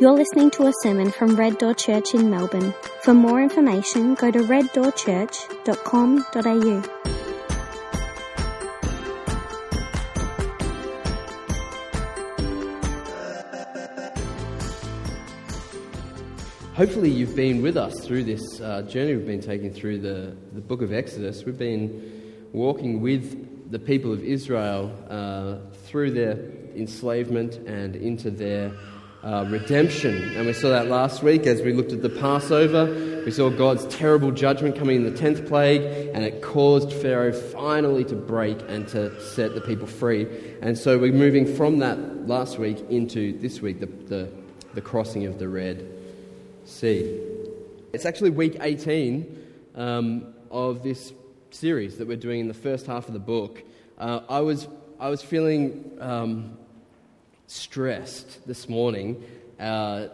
You're listening to a sermon from Red Door Church in Melbourne. For more information, go to reddoorchurch.com.au. Hopefully, you've been with us through this uh, journey we've been taking through the, the book of Exodus. We've been walking with the people of Israel uh, through their enslavement and into their uh, redemption. And we saw that last week as we looked at the Passover. We saw God's terrible judgment coming in the 10th plague, and it caused Pharaoh finally to break and to set the people free. And so we're moving from that last week into this week, the, the, the crossing of the Red Sea. It's actually week 18 um, of this series that we're doing in the first half of the book. Uh, I, was, I was feeling. Um, stressed this morning. Uh,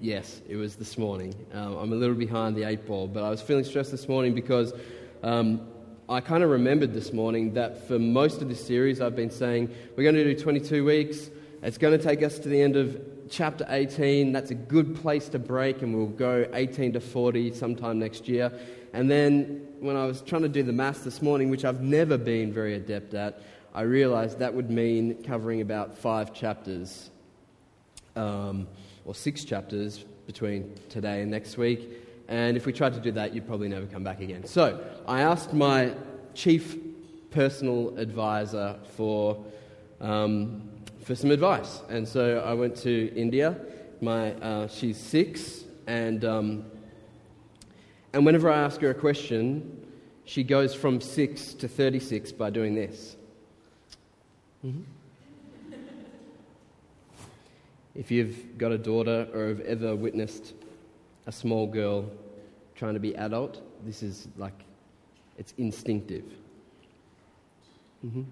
yes, it was this morning. Um, I'm a little behind the eight ball, but I was feeling stressed this morning because um, I kind of remembered this morning that for most of this series, I've been saying we're going to do 22 weeks. It's going to take us to the end of chapter 18. That's a good place to break, and we'll go 18 to 40 sometime next year. And then when I was trying to do the maths this morning, which I've never been very adept at, I realized that would mean covering about five chapters um, or six chapters between today and next week. And if we tried to do that, you'd probably never come back again. So I asked my chief personal advisor for, um, for some advice. And so I went to India. My, uh, she's six, and, um, and whenever I ask her a question, she goes from six to 36 by doing this. Mm-hmm. If you've got a daughter or have ever witnessed a small girl trying to be adult, this is like, it's instinctive. Mm-hmm.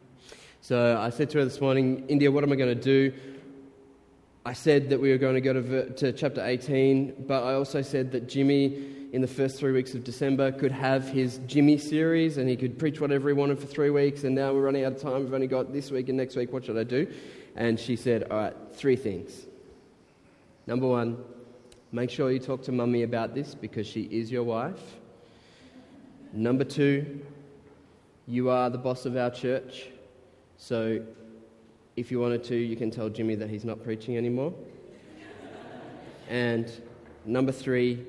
So I said to her this morning, India, what am I going to do? I said that we were going to go to, to chapter 18, but I also said that Jimmy in the first three weeks of December could have his Jimmy series and he could preach whatever he wanted for three weeks. And now we're running out of time. We've only got this week and next week. What should I do? And she said, All right, three things. Number one, make sure you talk to mummy about this because she is your wife. Number two, you are the boss of our church. So if you wanted to, you can tell Jimmy that he's not preaching anymore. and number three,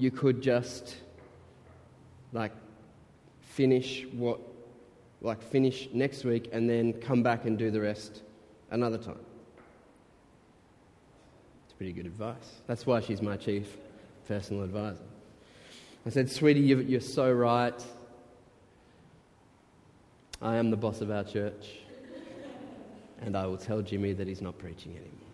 you could just like finish what like finish next week and then come back and do the rest another time. It's pretty good advice. That's why she's my chief personal advisor. I said, Sweetie, you're so right. I am the boss of our church, and I will tell Jimmy that he's not preaching anymore.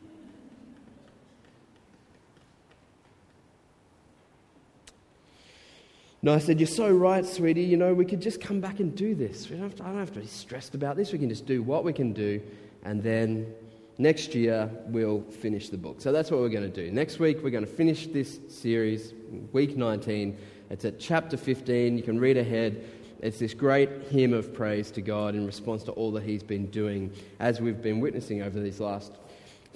No, I said, You're so right, sweetie. You know, we could just come back and do this. Don't to, I don't have to be stressed about this. We can just do what we can do, and then next year we'll finish the book. So that's what we're going to do. Next week we're going to finish this series, week 19. It's at chapter 15. You can read ahead. It's this great hymn of praise to God in response to all that He's been doing as we've been witnessing over these last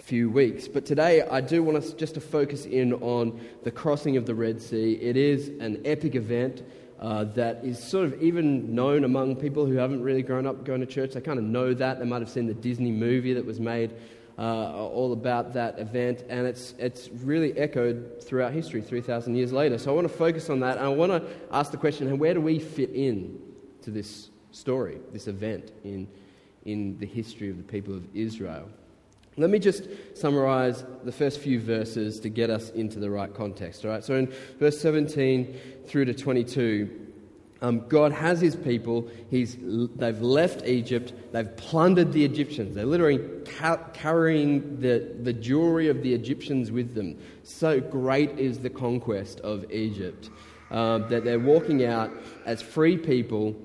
few weeks. But today, I do want us just to focus in on the crossing of the Red Sea. It is an epic event uh, that is sort of even known among people who haven't really grown up going to church. They kind of know that. They might have seen the Disney movie that was made uh, all about that event, and it's, it's really echoed throughout history 3,000 years later. So I want to focus on that, and I want to ask the question where do we fit in to this story, this event in, in the history of the people of Israel? Let me just summarize the first few verses to get us into the right context. All right, so in verse 17 through to 22, um, God has his people. He's, they've left Egypt. They've plundered the Egyptians. They're literally ca- carrying the, the jewelry of the Egyptians with them. So great is the conquest of Egypt uh, that they're walking out as free people.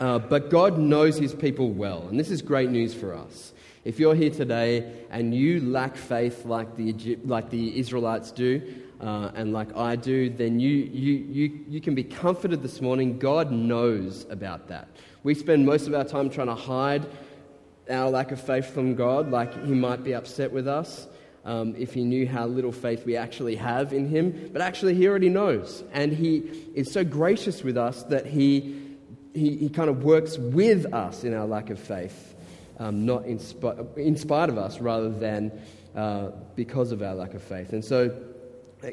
Uh, but God knows his people well. And this is great news for us. If you're here today and you lack faith like the, Egypt, like the Israelites do, uh, and like I do, then you, you, you, you can be comforted this morning. God knows about that. We spend most of our time trying to hide our lack of faith from God, like He might be upset with us. um, if he knew how little faith we actually have in him. But actually, he already knows. And he is so gracious with us that he, he, he kind of works with us in our lack of faith, um, not in, sp- in spite of us, rather than uh, because of our lack of faith. And so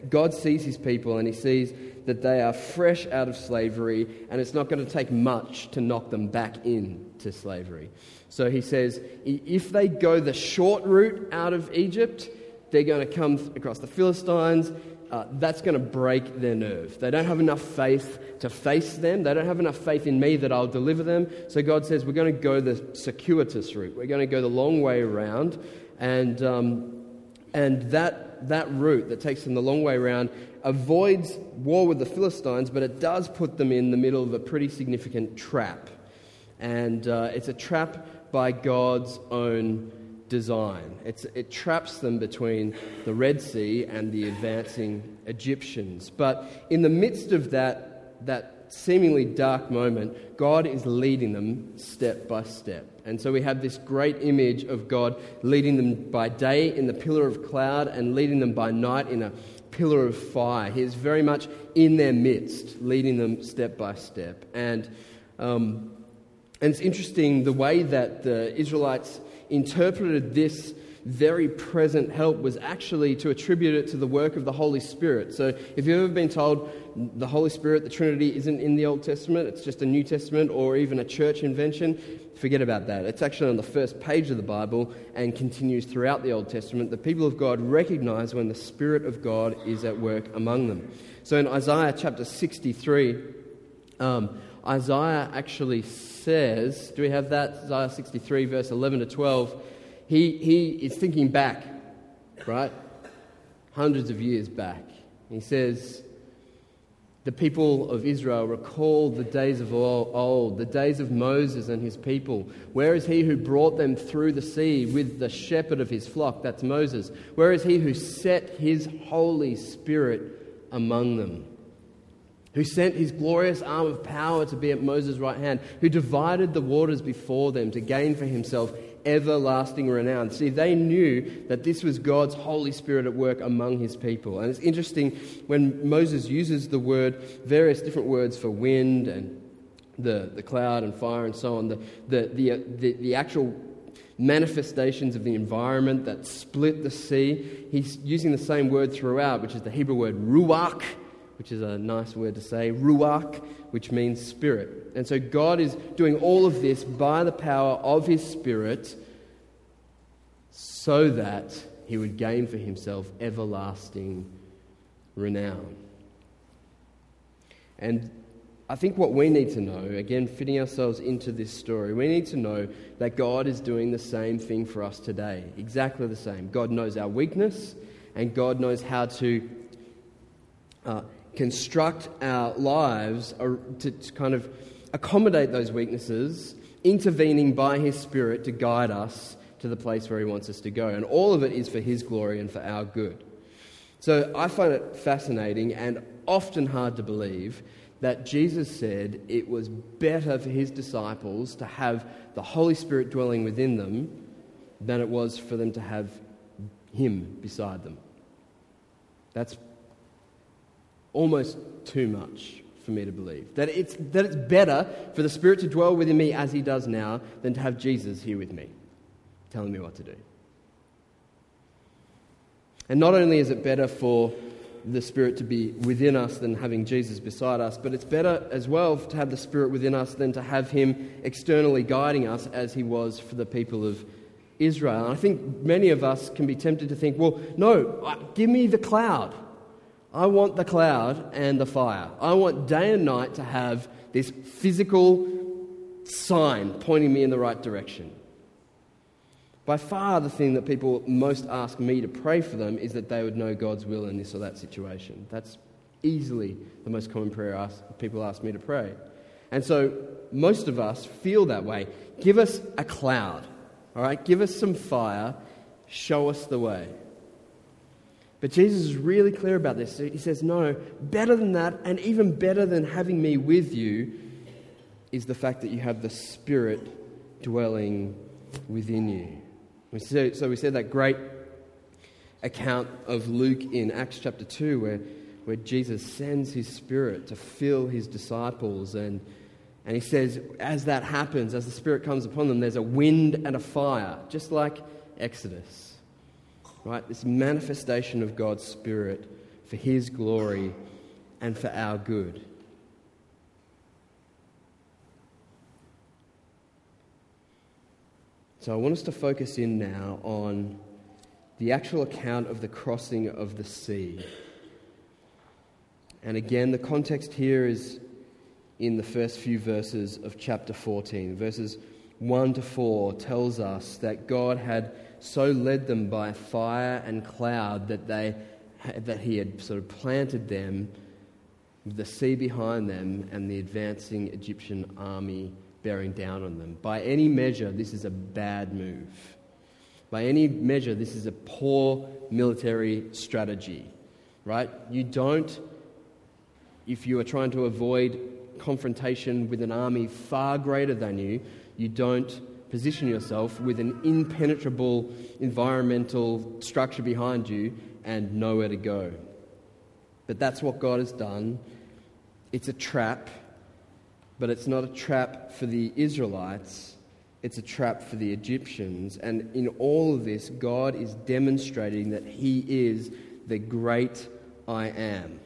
God sees his people and he sees that they are fresh out of slavery, and it's not going to take much to knock them back into slavery. So he says, if they go the short route out of Egypt, they're going to come across the Philistines. Uh, that's going to break their nerve. They don't have enough faith to face them. They don't have enough faith in me that I'll deliver them. So God says, we're going to go the circuitous route. We're going to go the long way around. And, um, and that, that route that takes them the long way around avoids war with the Philistines, but it does put them in the middle of a pretty significant trap. And uh, it's a trap by God's own design. It's, it traps them between the Red Sea and the advancing Egyptians. But in the midst of that, that seemingly dark moment, God is leading them step by step. And so we have this great image of God leading them by day in the pillar of cloud and leading them by night in a pillar of fire. He is very much in their midst, leading them step by step. And, um, and it's interesting the way that the Israelites interpreted this very present help was actually to attribute it to the work of the Holy Spirit. So, if you've ever been told the Holy Spirit, the Trinity, isn't in the Old Testament, it's just a New Testament or even a church invention, forget about that. It's actually on the first page of the Bible and continues throughout the Old Testament. The people of God recognize when the Spirit of God is at work among them. So, in Isaiah chapter 63, um, Isaiah actually says, do we have that? Isaiah 63, verse 11 to 12 he, he is thinking back, right? Hundreds of years back. He says, The people of Israel recall the days of old, the days of Moses and his people. Where is he who brought them through the sea with the shepherd of his flock? That's Moses. Where is he who set his Holy Spirit among them? Who sent his glorious arm of power to be at Moses' right hand, who divided the waters before them to gain for himself everlasting renown. See, they knew that this was God's Holy Spirit at work among his people. And it's interesting when Moses uses the word, various different words for wind and the, the cloud and fire and so on, the, the, the, the, the actual manifestations of the environment that split the sea. He's using the same word throughout, which is the Hebrew word ruach, which is a nice word to say, ruach, which means spirit. And so God is doing all of this by the power of his spirit so that he would gain for himself everlasting renown. And I think what we need to know, again, fitting ourselves into this story, we need to know that God is doing the same thing for us today. Exactly the same. God knows our weakness, and God knows how to uh, construct our lives to, kind of accommodate those weaknesses, intervening by His Spirit to guide us to the place where He wants us to go. And all of it is for His glory and for our good. So I find it fascinating and often hard to believe that Jesus said it was better for His disciples to have the Holy Spirit dwelling within them than it was for them to have Him beside them. That's almost too much for me to believe. That it's, that it's better for the Spirit to dwell within me as He does now than to have Jesus here with me, telling me what to do. And not only is it better for the Spirit to be within us than having Jesus beside us, but it's better as well to have the Spirit within us than to have Him externally guiding us as He was for the people of Israel. And I think many of us can be tempted to think, well, no, give me the cloud. I want the cloud and the fire. I want day and night to have this physical sign pointing me in the right direction. By far, the thing that people most ask me to pray for them is that they would know God's will in this or that situation. That's easily the most common prayer ask, people ask me to pray. And so, most of us feel that way. Give us a cloud, all right? Give us some fire, show us the way. But Jesus is really clear about this. He says, No, better than that, and even better than having me with you, is the fact that you have the Spirit dwelling within you. So we said that great account of Luke in Acts chapter 2, where, where Jesus sends his Spirit to fill his disciples. And, and he says, as that happens, as the Spirit comes upon them, there's a wind and a fire, just like Exodus. Right? This manifestation of God's Spirit for his glory and for our good. So I want us to focus in now on the actual account of the crossing of the sea. And again, the context here is in the first few verses of chapter 14. Verses 1 to 4 tells us that God had so led them by fire and cloud that, they, that He had sort of planted them with the sea behind them and the advancing Egyptian army bearing down on them. By any measure, this is a bad move. By any measure, this is a poor military strategy, right? You don't, if you are trying to avoid confrontation with an army far greater than you, you don't position yourself with an impenetrable environmental structure behind you and nowhere to go. But that's what God has done. It's a trap but it's not a trap for the Israelites, it's a trap for the Egyptians. And in all of this, God is demonstrating that He is the great I am.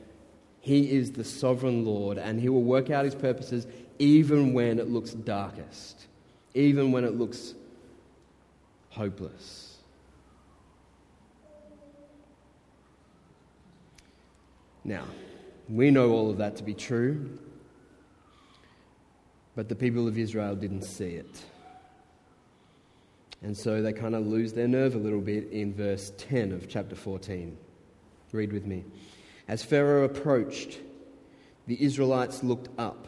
He is the sovereign Lord, and He will work out His purposes even when it looks darkest, even when it looks hopeless. Now, we know all of that to be true. But the people of Israel didn't see it. And so they kind of lose their nerve a little bit in verse 10 of chapter 14. Read with me. As Pharaoh approached, the Israelites looked up,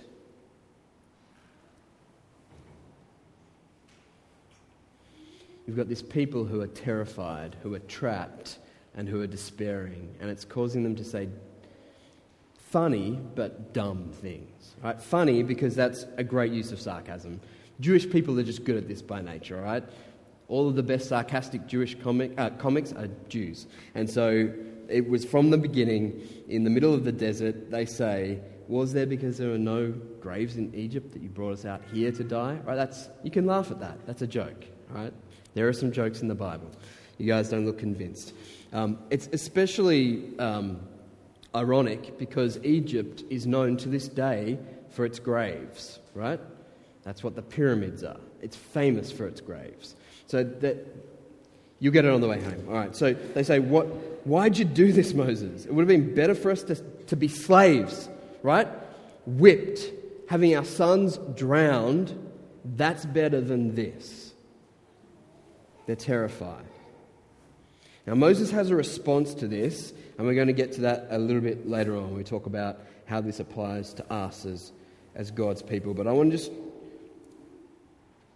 You've got these people who are terrified, who are trapped, and who are despairing, and it's causing them to say funny but dumb things. Right? Funny because that's a great use of sarcasm. Jewish people are just good at this by nature, right? All of the best sarcastic Jewish comic, uh, comics are Jews. And so it was from the beginning, in the middle of the desert, they say, Was there because there are no graves in Egypt that you brought us out here to die? Right? That's, you can laugh at that. That's a joke, right? There are some jokes in the Bible. You guys don't look convinced. Um, it's especially um, ironic because Egypt is known to this day for its graves, right? That's what the pyramids are. It's famous for its graves. So that you'll get it on the way home. All right. So they say, "What? Why'd you do this, Moses? It would have been better for us to, to be slaves, right? Whipped, having our sons drowned. That's better than this." They're terrified. Now Moses has a response to this, and we're going to get to that a little bit later on. We talk about how this applies to us as, as God's people. But I want to just,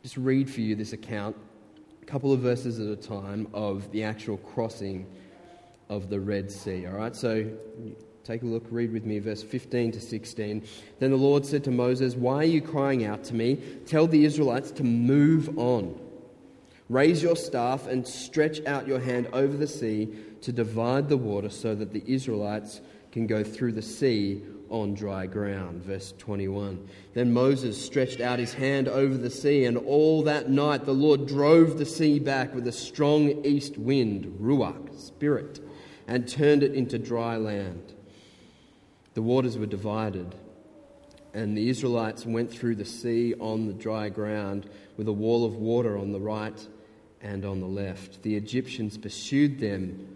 just read for you this account, a couple of verses at a time, of the actual crossing of the Red Sea. All right, so take a look, read with me, verse 15 to 16. Then the Lord said to Moses, Why are you crying out to me? Tell the Israelites to move on. Raise your staff and stretch out your hand over the sea to divide the water so that the Israelites can go through the sea on dry ground. Verse 21. Then Moses stretched out his hand over the sea, and all that night the Lord drove the sea back with a strong east wind, Ruach, spirit, and turned it into dry land. The waters were divided, and the Israelites went through the sea on the dry ground with a wall of water on the right and on the left. The Egyptians pursued them,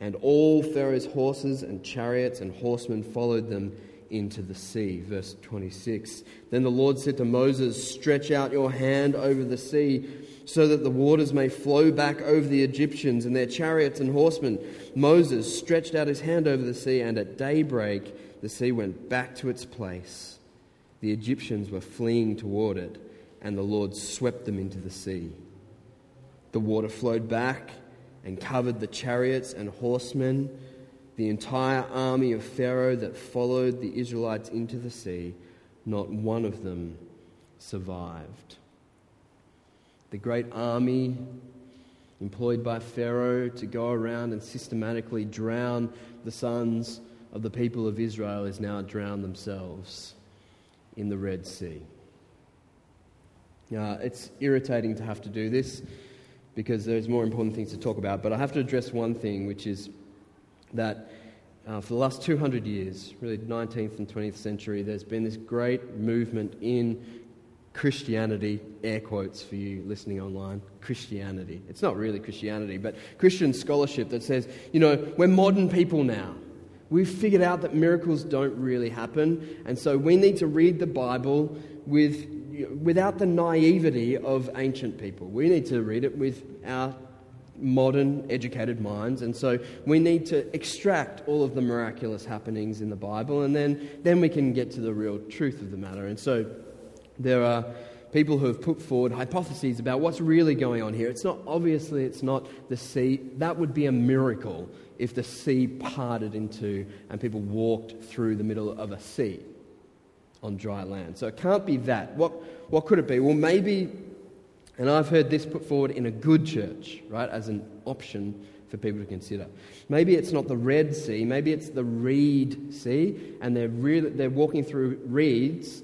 and all Pharaoh's horses and chariots and horsemen followed them into the sea. Verse 26. Then the Lord said to Moses, Stretch out your hand over the sea, so that the waters may flow back over the Egyptians and their chariots and horsemen. Moses stretched out his hand over the sea, and at daybreak the sea went back to its place. The Egyptians were fleeing toward it, and the Lord swept them into the sea. The water flowed back and covered the chariots and horsemen the entire army of Pharaoh that followed the Israelites into the sea, not one of them survived. The great army employed by Pharaoh to go around and systematically drown the sons of the people of Israel is now drowned themselves in the Red Sea. Uh, it's irritating to have to do this because there's more important things to talk about, but I have to address one thing, which is that uh, for the last 200 years, really 19th and 20th century, there's been this great movement in Christianity, air quotes for you listening online, Christianity. It's not really Christianity, but Christian scholarship that says, you know, we're modern people now. We've figured out that miracles don't really happen, and so we need to read the Bible with, without the naivety of ancient people. We need to read it with our modern, educated minds. And so we need to extract all of the miraculous happenings in the Bible, and then, then we can get to the real truth of the matter. And so there are people who have put forward hypotheses about what's really going on here. It's not, obviously, it's not the sea. That would be a miracle if the sea parted into and people walked through the middle of a sea on dry land. So it can't be that. What, what could it be? Well, maybe and I've heard this put forward in a good church, right, as an option for people to consider. Maybe it's not the Red Sea, maybe it's the Reed Sea, and they're, really, they're walking through reeds,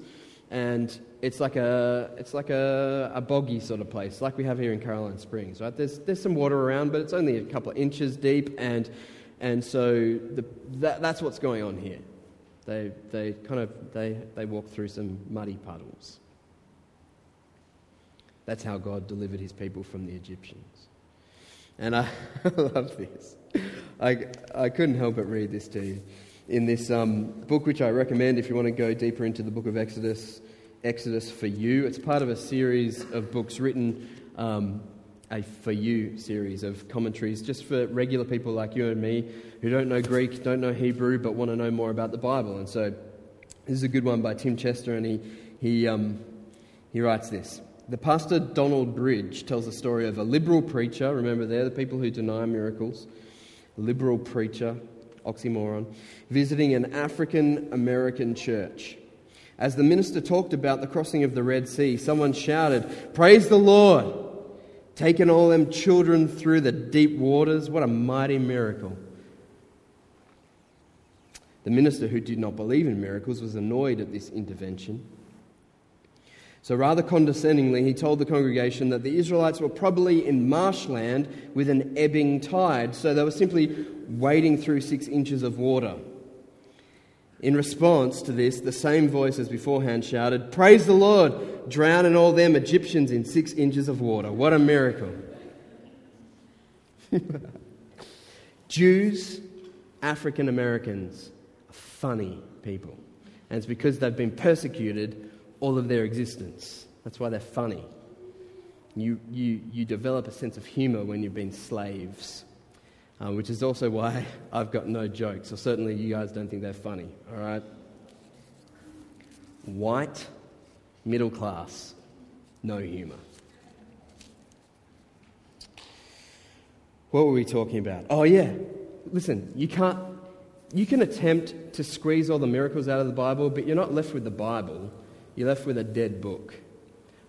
and it's like, a, it's like a, a boggy sort of place, like we have here in Caroline Springs, right? There's, there's some water around, but it's only a couple of inches deep, and, and so the, that, that's what's going on here. They, they kind of they, they walk through some muddy puddles. That's how God delivered his people from the Egyptians. And I love this. I, I couldn't help but read this to you. In this um, book, which I recommend if you want to go deeper into the book of Exodus, Exodus for You. It's part of a series of books written, um, a For You series of commentaries just for regular people like you and me who don't know Greek, don't know Hebrew, but want to know more about the Bible. And so this is a good one by Tim Chester, and he, he, um, he writes this. The pastor Donald Bridge tells the story of a liberal preacher. Remember, they're the people who deny miracles. Liberal preacher, oxymoron, visiting an African American church. As the minister talked about the crossing of the Red Sea, someone shouted, Praise the Lord! Taking all them children through the deep waters, what a mighty miracle. The minister, who did not believe in miracles, was annoyed at this intervention. So, rather condescendingly, he told the congregation that the Israelites were probably in marshland with an ebbing tide, so they were simply wading through six inches of water. In response to this, the same voice as beforehand shouted, Praise the Lord, drowning all them Egyptians in six inches of water. What a miracle! Jews, African Americans, funny people. And it's because they've been persecuted all of their existence. That's why they're funny. You, you, you develop a sense of humour when you've been slaves, uh, which is also why I've got no jokes, or certainly you guys don't think they're funny, all right? White, middle class, no humour. What were we talking about? Oh, yeah. Listen, you can't. You can attempt to squeeze all the miracles out of the Bible, but you're not left with the Bible you're left with a dead book.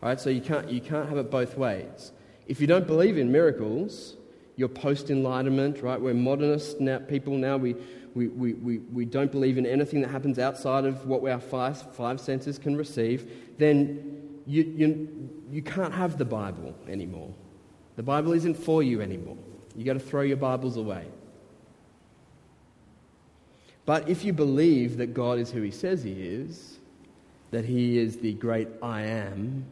All right, so you can't, you can't have it both ways. If you don't believe in miracles, you're post enlightenment, right? We're modernist now, people now. We, we, we, we, we don't believe in anything that happens outside of what our five, five senses can receive. Then you, you, you can't have the Bible anymore. The Bible isn't for you anymore. You've got to throw your Bibles away. But if you believe that God is who He says He is, that he is the great I am,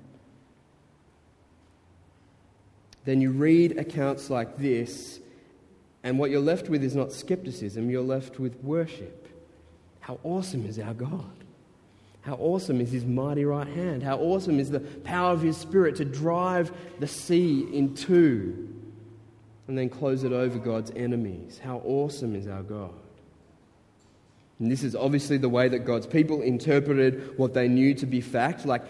then you read accounts like this, and what you're left with is not skepticism, you're left with worship How awesome is our God! How awesome is his mighty right hand! How awesome is the power of his spirit to drive the sea in two and then close it over God's enemies. How awesome is our God! And this is obviously the way that God's people interpreted what they knew to be fact. Like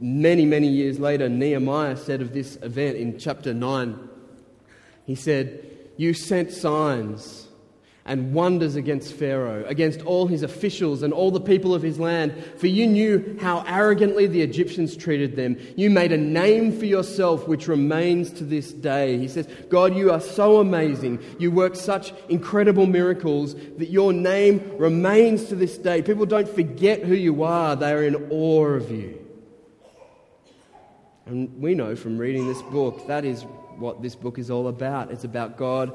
many, many years later, Nehemiah said of this event in chapter 9, he said, You sent signs and wonders against Pharaoh, against all his officials and all the people of his land, for you knew how arrogantly the Egyptians treated them. You made a name for yourself which remains to this day. He says, God, you are so amazing. You work such incredible miracles that your name remains to this day. People don't forget who you are, they are in awe of you. And we know from reading this book that is what this book is all about. It's about God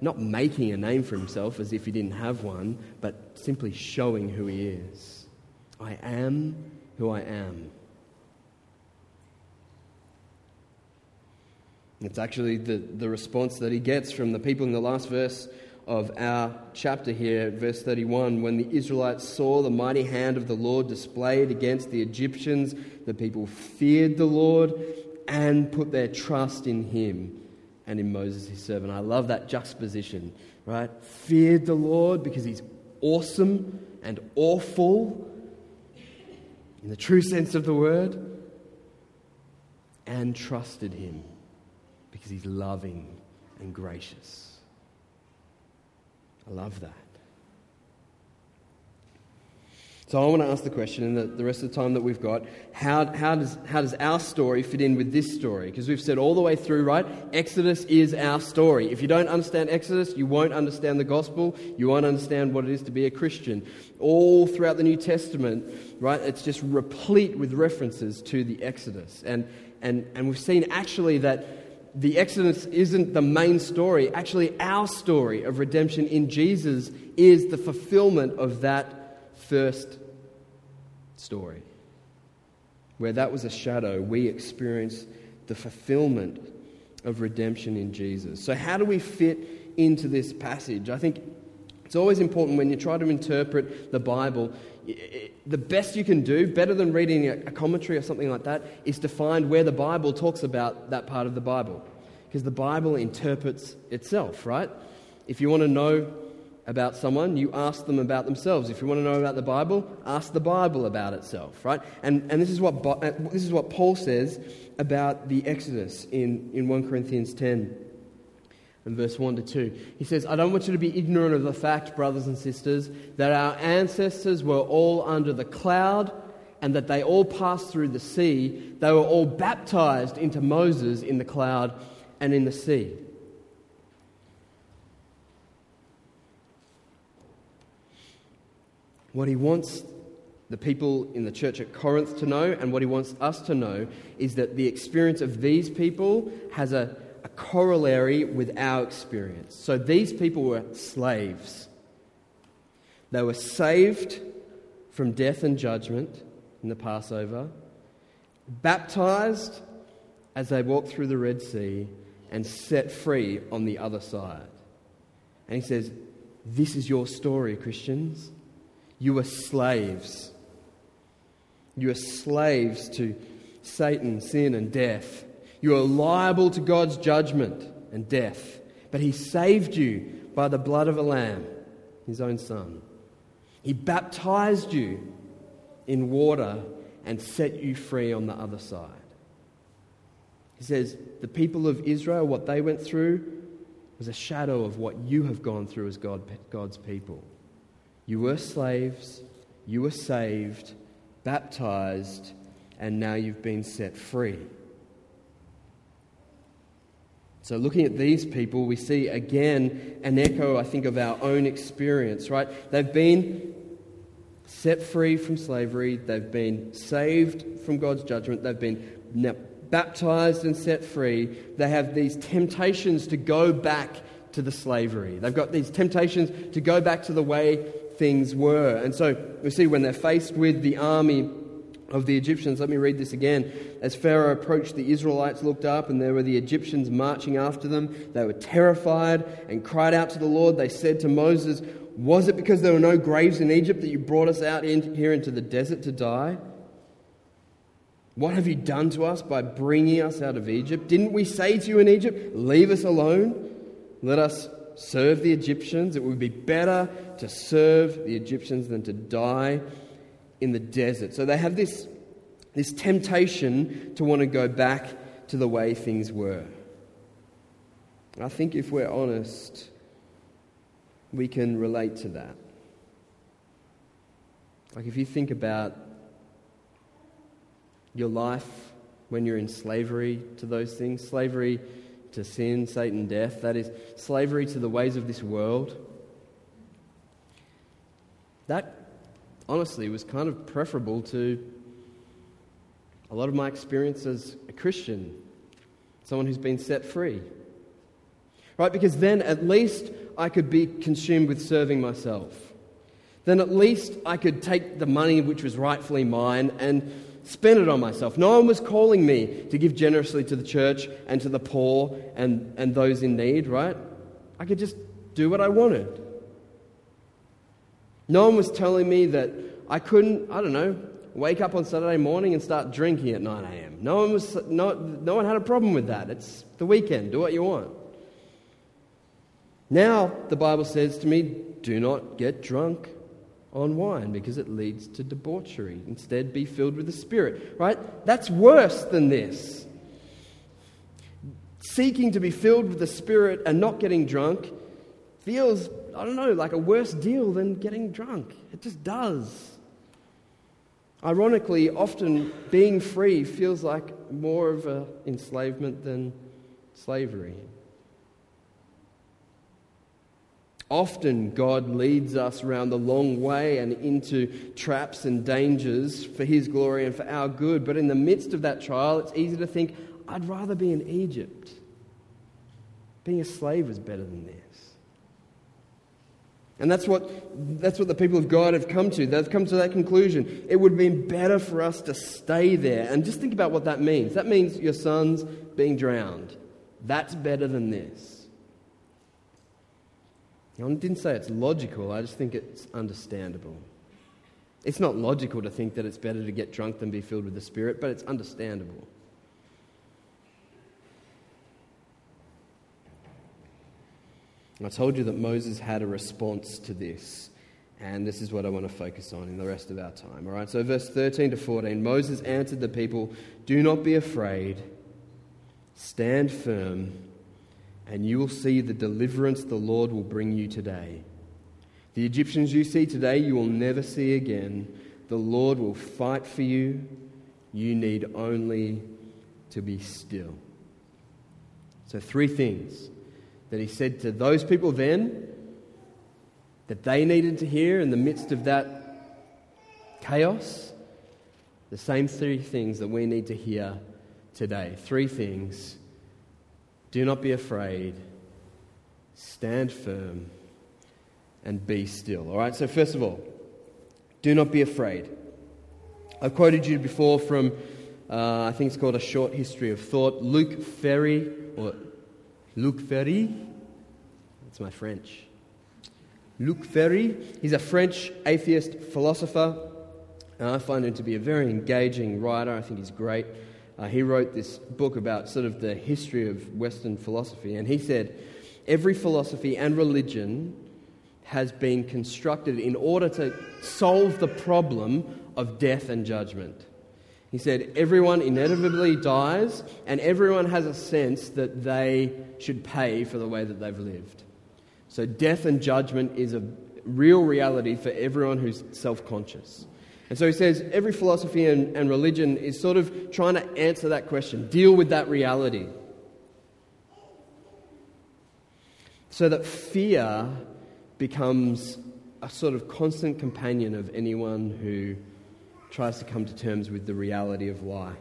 not making a name for himself as if he didn't have one, but simply showing who he is. I am who I am. It's actually the, the response that he gets from the people in the last verse of our chapter here, verse 31. When the Israelites saw the mighty hand of the Lord displayed against the Egyptians, the people feared the Lord and put their trust in him and in Moses, his servant. I love that juxtaposition, right? Feared the Lord because he's awesome and awful in the true sense of the word, and trusted him because he's loving and gracious. I love that. So I want to ask the question in the, the rest of the time that we've got how, how, does, how does our story fit in with this story? Because we've said all the way through, right? Exodus is our story. If you don't understand Exodus, you won't understand the gospel. You won't understand what it is to be a Christian. All throughout the New Testament, right? It's just replete with references to the Exodus. And, and, and we've seen actually that the Exodus isn't the main story. Actually, our story of redemption in Jesus is the fulfillment of that first story, where that was a shadow, we experience the fulfillment of redemption in Jesus. So, how do we fit into this passage? I think it's always important when you try to interpret the Bible, the best you can do, better than reading a commentary or something like that, is to find where the Bible talks about that part of the Bible. Because the Bible interprets itself, right? If you want to know about someone, you ask them about themselves. If you want to know about the Bible, ask the Bible about itself, right? And, and this, is what, uh, this is what Paul says about the Exodus in, in 1 Corinthians 10 and verse 1 to 2. He says, I don't want you to be ignorant of the fact, brothers and sisters, that our ancestors were all under the cloud and that they all passed through the sea. They were all baptized into Moses in the cloud and in the sea. What he wants the people in the church at Corinth to know and what he wants us to know is that the experience of these people has a, a corollary with our experience. So these people were slaves. They were saved from death and judgment in the Passover, baptized as they walked through the Red Sea, and set free on the other side. And he says, This is your story, Christians. You were slaves. You were slaves to Satan, sin, and death. You are liable to God's judgment and death. But He saved you by the blood of a lamb, His own Son. He baptized you in water and set you free on the other side. He says, The people of Israel, what they went through was a shadow of what you have gone through as God, God's people. You were slaves, you were saved, baptized, and now you've been set free. So, looking at these people, we see again an echo, I think, of our own experience, right? They've been set free from slavery, they've been saved from God's judgment, they've been baptized and set free. They have these temptations to go back to the slavery. They've got these temptations to go back to the way things were. And so we see when they're faced with the army of the Egyptians. Let me read this again. As Pharaoh approached, the Israelites looked up, and there were the Egyptians marching after them. They were terrified and cried out to the Lord. They said to Moses, Was it because there were no graves in Egypt that you brought us out in, here into the desert to die? What have you done to us by bringing us out of Egypt? Didn't we say to you in Egypt, Leave us alone? Let us serve the Egyptians. It would be better to serve the Egyptians than to die in the desert. So they have this, this temptation to want to go back to the way things were. I think if we're honest, we can relate to that. Like if you think about your life when you're in slavery to those things, slavery to sin, Satan, death, that is slavery to the ways of this world. That honestly was kind of preferable to a lot of my experience as a Christian, someone who's been set free. Right? Because then at least I could be consumed with serving myself. Then at least I could take the money which was rightfully mine and spend it on myself. No one was calling me to give generously to the church and to the poor and, and those in need, right? I could just do what I wanted. No one was telling me that I couldn't, I don't know, wake up on Saturday morning and start drinking at 9 a.m. No one, was, no, no one had a problem with that. It's the weekend, do what you want. Now, the Bible says to me, do not get drunk on wine because it leads to debauchery. Instead, be filled with the Spirit, right? That's worse than this. Seeking to be filled with the Spirit and not getting drunk feels, I don't know, like a worse deal than getting drunk. It just does. Ironically, often being free feels like more of an enslavement than slavery. Often, God leads us around the long way and into traps and dangers for His glory and for our good. But in the midst of that trial, it's easy to think, I'd rather be in Egypt. Being a slave is better than this. And that's what, that's what the people of God have come to. They've come to that conclusion. It would have been better for us to stay there. And just think about what that means. That means your son's being drowned. That's better than this. I didn't say it's logical, I just think it's understandable. It's not logical to think that it's better to get drunk than be filled with the Spirit, but it's understandable. I told you that Moses had a response to this, and this is what I want to focus on in the rest of our time. All right, so verse 13 to 14 Moses answered the people, Do not be afraid, stand firm and you will see the deliverance the Lord will bring you today. The Egyptians you see today, you will never see again. The Lord will fight for you. You need only to be still. So, three things that he said to those people then that they needed to hear in the midst of that chaos. The same three things that we need to hear today. Three things do not be afraid. Stand firm and be still. All right, so first of all, do not be afraid. I've quoted you before from, uh, I think it's called A Short History of Thought. Luke Ferry, or Luc Ferry, that's my French. Luc Ferry, he's a French atheist philosopher. And I find him to be a very engaging writer. I think he's great. Uh, he wrote this book about sort of the history of Western philosophy, and he said, Every philosophy and religion has been constructed in order to solve the problem of death and judgment. He said, Everyone inevitably dies, and everyone has a sense that they should pay for the way that they've lived. So, death and judgment is a real reality for everyone who's self conscious. And so he says every philosophy and, and religion is sort of trying to answer that question, deal with that reality. So that fear becomes a sort of constant companion of anyone who tries to come to terms with the reality of life.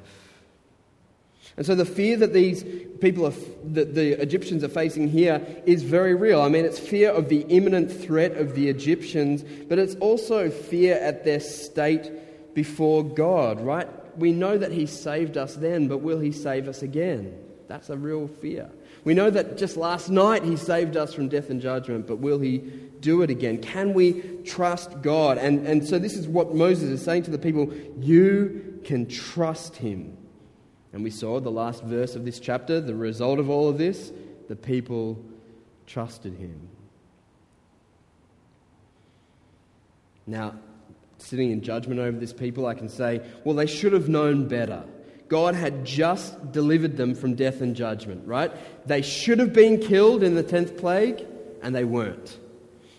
And so the fear that these people, are, that the Egyptians are facing here is very real. I mean, it's fear of the imminent threat of the Egyptians, but it's also fear at their state before God, right? We know that He saved us then, but will He save us again? That's a real fear. We know that just last night He saved us from death and judgment, but will He do it again? Can we trust God? And, and so this is what Moses is saying to the people you can trust Him. And we saw the last verse of this chapter, the result of all of this, the people trusted Him. Now, sitting in judgment over this people, I can say, well, they should have known better. God had just delivered them from death and judgment, right? They should have been killed in the 10th plague, and they weren't.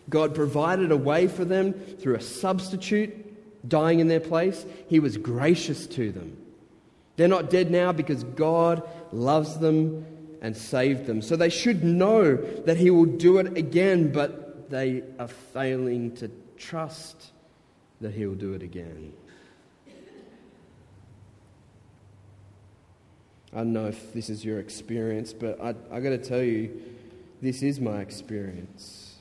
God provided a way for them through a substitute dying in their place. He was gracious to them. They're not dead now because God loves them and saved them. So they should know that He will do it again, but they are failing to trust that He will do it again. I don't know if this is your experience, but I, I got to tell you, this is my experience.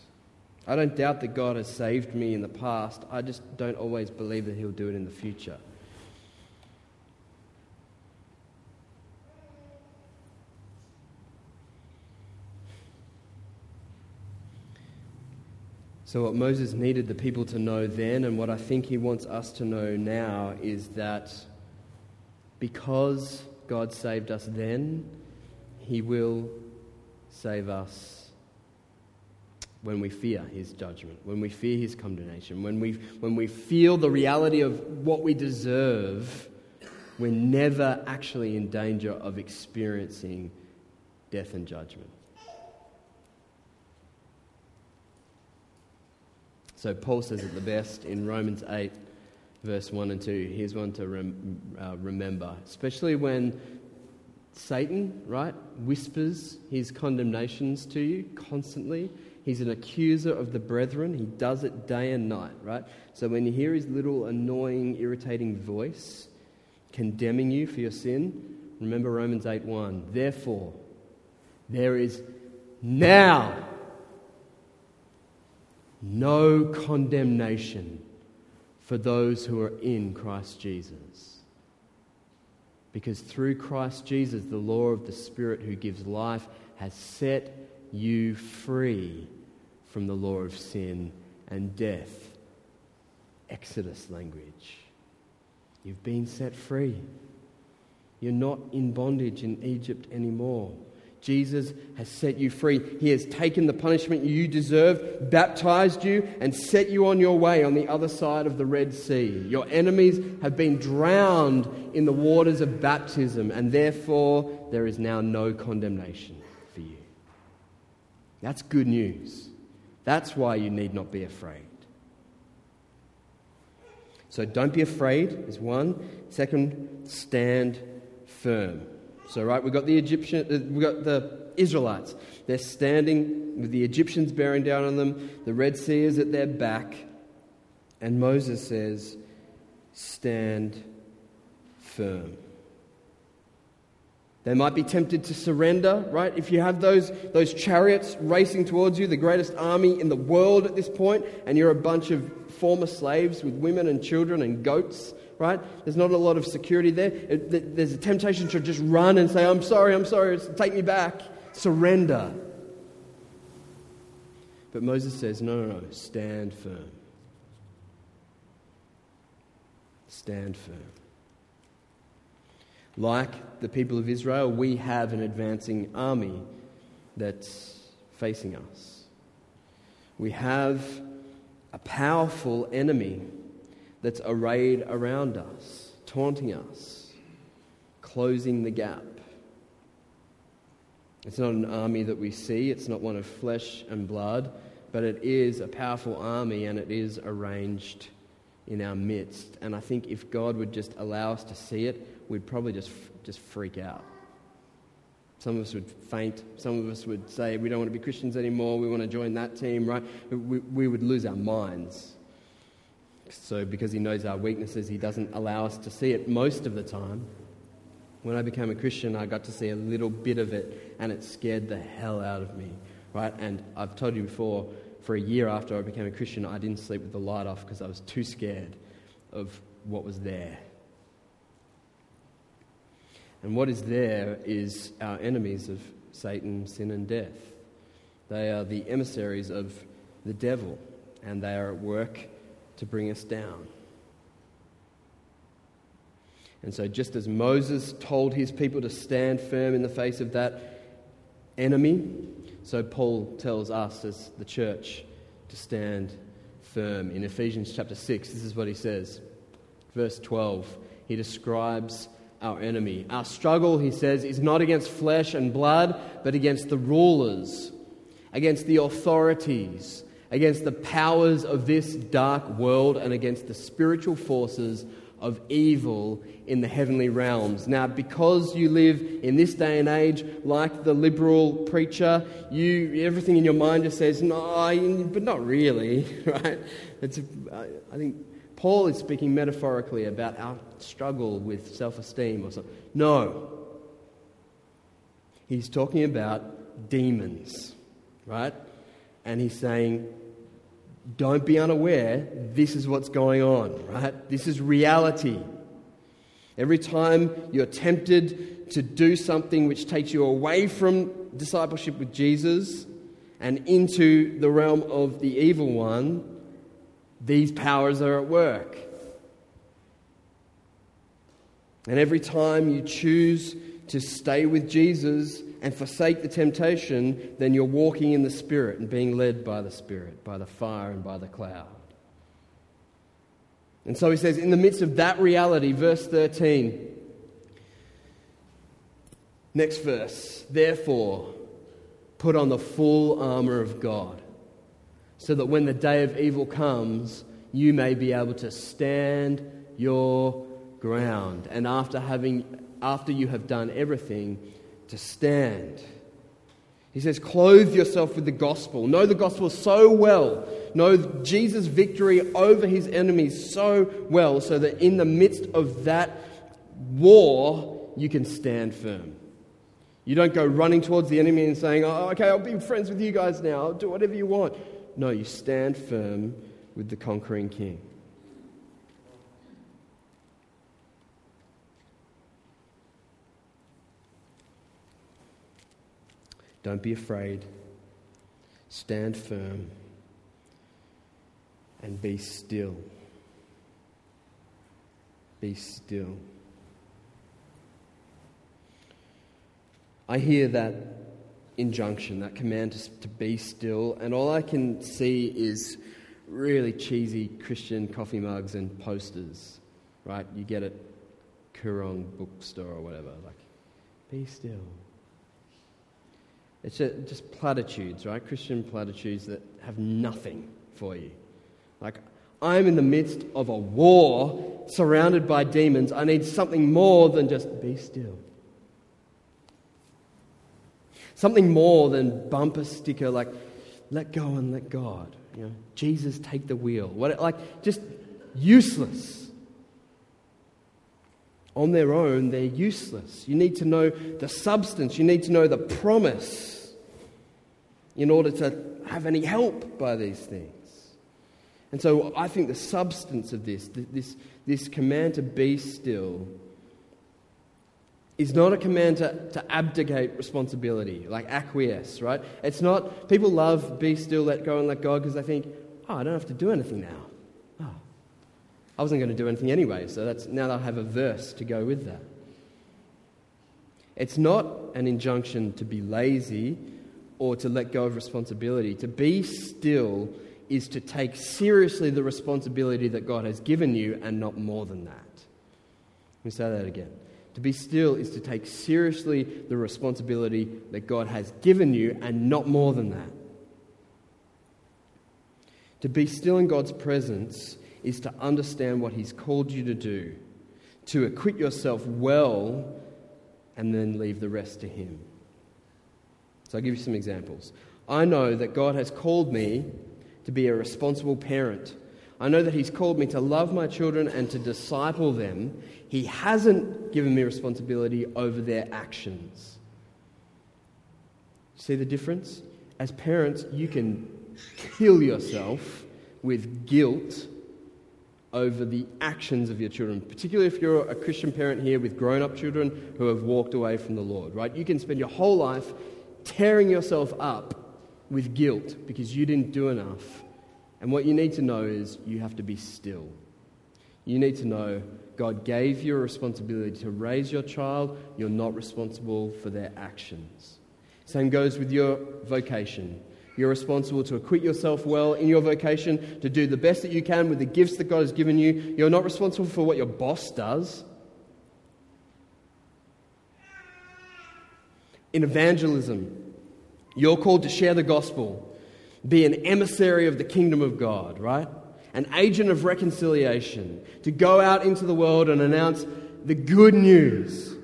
I don't doubt that God has saved me in the past. I just don't always believe that He'll do it in the future. So, what Moses needed the people to know then, and what I think he wants us to know now, is that because God saved us then, he will save us when we fear his judgment, when we fear his condemnation, when we, when we feel the reality of what we deserve, we're never actually in danger of experiencing death and judgment. So Paul says it the best in Romans 8, verse 1 and 2. Here's one to rem, uh, remember, especially when Satan, right, whispers his condemnations to you constantly. He's an accuser of the brethren. He does it day and night, right? So when you hear his little annoying, irritating voice condemning you for your sin, remember Romans 8 1. Therefore, there is now no condemnation for those who are in Christ Jesus. Because through Christ Jesus, the law of the Spirit who gives life has set you free from the law of sin and death. Exodus language. You've been set free. You're not in bondage in Egypt anymore. Jesus has set you free. He has taken the punishment you deserve, baptized you, and set you on your way on the other side of the Red Sea. Your enemies have been drowned in the waters of baptism, and therefore there is now no condemnation for you. That's good news. That's why you need not be afraid. So don't be afraid, is one. Second, stand firm. So, right, we've got the Egyptian, uh, we've got the Israelites. They're standing with the Egyptians bearing down on them. The Red Sea is at their back. And Moses says, Stand firm. They might be tempted to surrender, right? If you have those, those chariots racing towards you, the greatest army in the world at this point, and you're a bunch of former slaves with women and children and goats, right? There's not a lot of security there. There's a temptation to just run and say, I'm sorry, I'm sorry, take me back. Surrender. But Moses says, no, no, no, stand firm. Stand firm. Like the people of Israel, we have an advancing army that's facing us. We have a powerful enemy that's arrayed around us, taunting us, closing the gap. It's not an army that we see, it's not one of flesh and blood, but it is a powerful army and it is arranged in our midst. And I think if God would just allow us to see it, we'd probably just, just freak out. Some of us would faint. Some of us would say, We don't want to be Christians anymore. We want to join that team, right? We, we would lose our minds. So, because he knows our weaknesses, he doesn't allow us to see it most of the time. When I became a Christian, I got to see a little bit of it, and it scared the hell out of me, right? And I've told you before, for a year after I became a Christian, I didn't sleep with the light off because I was too scared of what was there. And what is there is our enemies of Satan, sin, and death. They are the emissaries of the devil, and they are at work to bring us down. And so, just as Moses told his people to stand firm in the face of that enemy, so Paul tells us as the church to stand firm. In Ephesians chapter 6, this is what he says. Verse 12, he describes our enemy. Our struggle, he says, is not against flesh and blood, but against the rulers, against the authorities, against the powers of this dark world, and against the spiritual forces of evil in the heavenly realms. Now, because you live in this day and age, like the liberal preacher, you everything in your mind just says, "No, but not really," right? It's, I think Paul is speaking metaphorically about our struggle with self-esteem or something. No, he's talking about demons, right? And he's saying don't be unaware, this is what's going on, right? This is reality. Every time you're tempted to do something which takes you away from discipleship with Jesus and into the realm of the evil one, these powers are at work. And every time you choose to stay with Jesus and forsake the temptation, then you're walking in the Spirit and being led by the Spirit, by the fire and by the cloud. And so he says, in the midst of that reality, verse 13, next verse, therefore, put on the full armor of God, so that when the day of evil comes, you may be able to stand your ground. And after having after you have done everything, to stand. He says, Clothe yourself with the gospel. Know the gospel so well. Know Jesus' victory over his enemies so well, so that in the midst of that war, you can stand firm. You don't go running towards the enemy and saying, Oh, okay, I'll be friends with you guys now. I'll do whatever you want. No, you stand firm with the conquering king. Don't be afraid. Stand firm and be still. Be still. I hear that injunction, that command to, to, be still, and all I can see is really cheesy Christian coffee mugs and posters, right? You get it, Koorong bookstore or whatever. Like, be still, it's just platitudes, right? Christian platitudes that have nothing for you. Like, I'm in the midst of a war surrounded by demons. I need something more than just be still. Something more than bumper sticker like, let go and let God. You know, Jesus take the wheel. What, like, just useless on their own, they're useless. You need to know the substance, you need to know the promise in order to have any help by these things. And so I think the substance of this, this, this command to be still, is not a command to, to abdicate responsibility, like acquiesce, right? It's not, people love be still, let go, and let God because they think, oh, I don't have to do anything now. Oh, I wasn't going to do anything anyway, so that's, now I have a verse to go with that. It's not an injunction to be lazy or to let go of responsibility. To be still is to take seriously the responsibility that God has given you and not more than that. Let me say that again. To be still is to take seriously the responsibility that God has given you and not more than that. To be still in God's presence is to understand what He's called you to do, to acquit yourself well, and then leave the rest to Him. So I'll give you some examples. I know that God has called me to be a responsible parent. I know that He's called me to love my children and to disciple them. He hasn't given me responsibility over their actions. See the difference? As parents, you can kill yourself with guilt over the actions of your children, particularly if you're a Christian parent here with grown up children who have walked away from the Lord, right? You can spend your whole life tearing yourself up with guilt because you didn't do enough. And what you need to know is you have to be still. You need to know God gave you a responsibility to raise your child, you're not responsible for their actions. Same goes with your vocation. You're responsible to acquit yourself well in your vocation, to do the best that you can with the gifts that God has given you. You're not responsible for what your boss does. In evangelism, you're called to share the gospel, be an emissary of the kingdom of God, right? An agent of reconciliation, to go out into the world and announce the good news.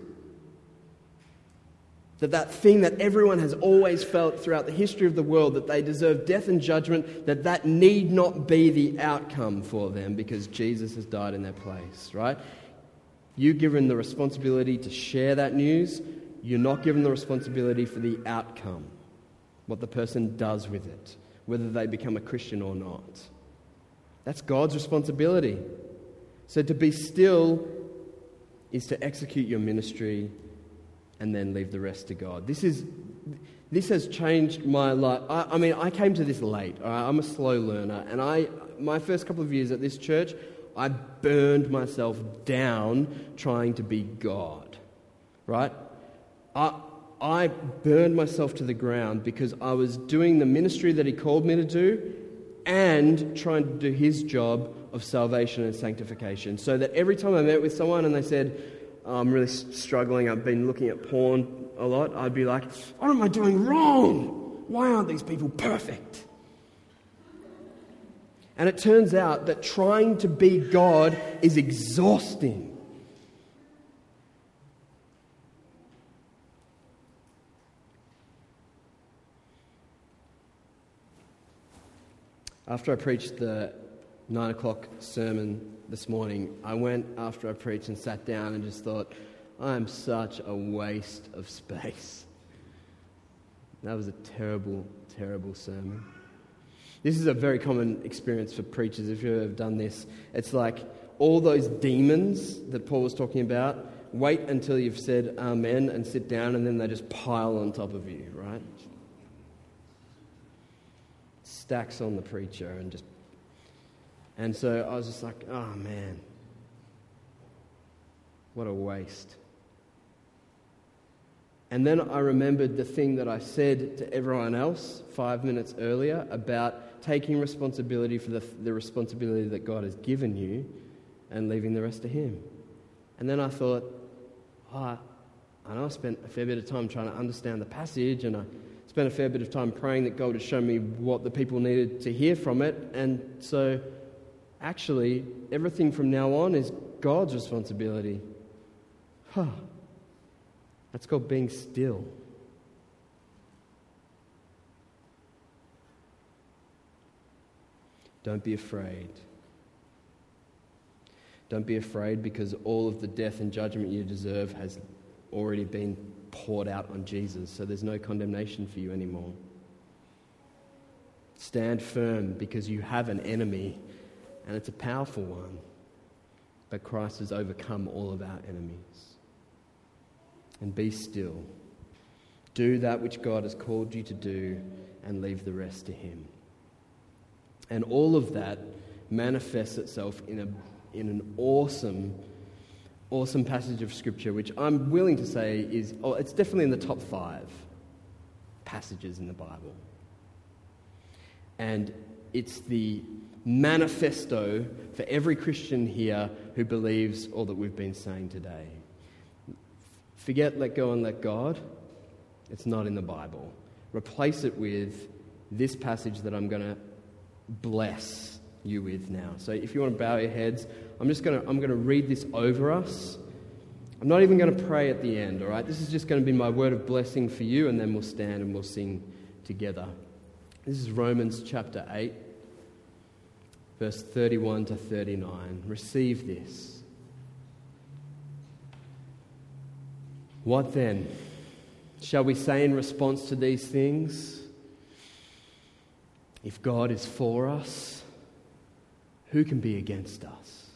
That that thing that everyone has always felt throughout the history of the world that they deserve death and judgment that that need not be the outcome for them because jesus has died in their place right? You're given the responsibility to share that news you're not given the responsibility for the outcome what the person does with it whether they become a christian or not that's god's responsibility so to be still is to execute your ministry and then leave the rest to God. This, is, this has changed my life. I, I mean, I came to this late. I'm a slow learner. And I, my first couple of years at this church, I burned myself down trying to be God. Right? I, I burned myself to the ground because I was doing the ministry that He called me to do and trying to do His job of salvation and sanctification. So that every time I met with someone and they said, oh, I'm really struggling, I've been looking at porn a lot, I'd be like, what am I doing wrong? Why aren't these people perfect? And it turns out that trying to be God is exhausting. After I preached the nine o'clock sermon this morning, I went after I preached and sat down and just thought, I am such a waste of space. That was a terrible, terrible sermon. This is a very common experience for preachers if you've ever done this. It's like all those demons that Paul was talking about, wait until you've said amen and sit down, and then they just pile on top of you, right? Stacks on the preacher and just and so I was just like, oh man, what a waste. And then I remembered the thing that I said to everyone else five minutes earlier about taking responsibility for the, the responsibility that God has given you and leaving the rest to Him. And then I thought, oh, I know I spent a fair bit of time trying to understand the passage and I spent a fair bit of time praying that God would show me what the people needed to hear from it. And so actually, everything from now on is God's responsibility. Huh. That's called being still. Don't be afraid. Don't be afraid because all of the death and judgment you deserve has already been poured out on Jesus, so there's no condemnation for you anymore. Stand firm because you have an enemy and it's a powerful one. But Christ has overcome all of our enemies. And be still. Do that which God has called you to do and leave the rest to Him. And all of that manifests itself in, a, in an awesome, awesome passage of Scripture, which I'm willing to say is, oh, it's definitely in the top five passages in the Bible. And it's the manifesto for every Christian here who believes all that we've been saying today. Forget let go and let God. It's not in the Bible. Replace it with this passage that I'm going to bless you with now. So if you want to bow your heads, I'm just going to I'm going to read this over us. I'm not even going to pray at the end, all right? This is just going to be my word of blessing for you and then we'll stand and we'll sing together. This is Romans chapter 8 verse 31 to 39. Receive this. What then? Shall we say in response to these things? If God is for us, who can be against us?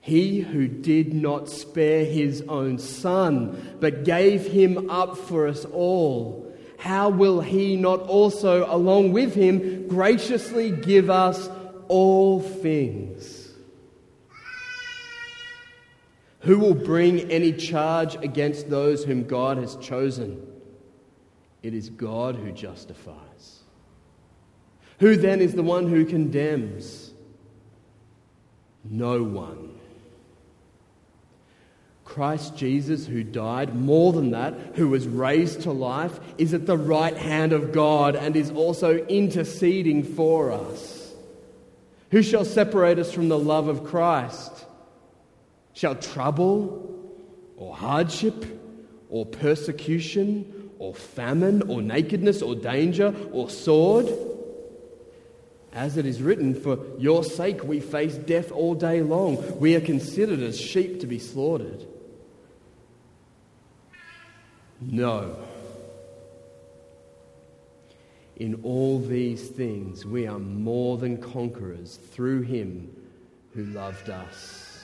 He who did not spare his own son, but gave him up for us all, how will he not also, along with him, graciously give us all things? Who will bring any charge against those whom God has chosen? It is God who justifies. Who then is the one who condemns? No one. Christ Jesus, who died, more than that, who was raised to life, is at the right hand of God and is also interceding for us. Who shall separate us from the love of Christ? Shall trouble, or hardship, or persecution, or famine, or nakedness, or danger, or sword? As it is written, For your sake we face death all day long. We are considered as sheep to be slaughtered. No. In all these things, we are more than conquerors through him who loved us.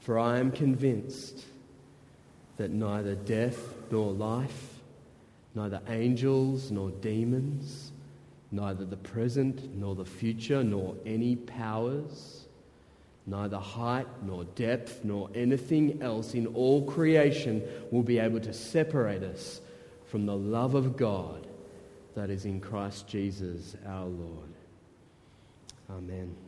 For I am convinced that neither death nor life, neither angels nor demons, neither the present nor the future, nor any powers, Neither height nor depth nor anything else in all creation will be able to separate us from the love of God that is in Christ Jesus our Lord. Amen.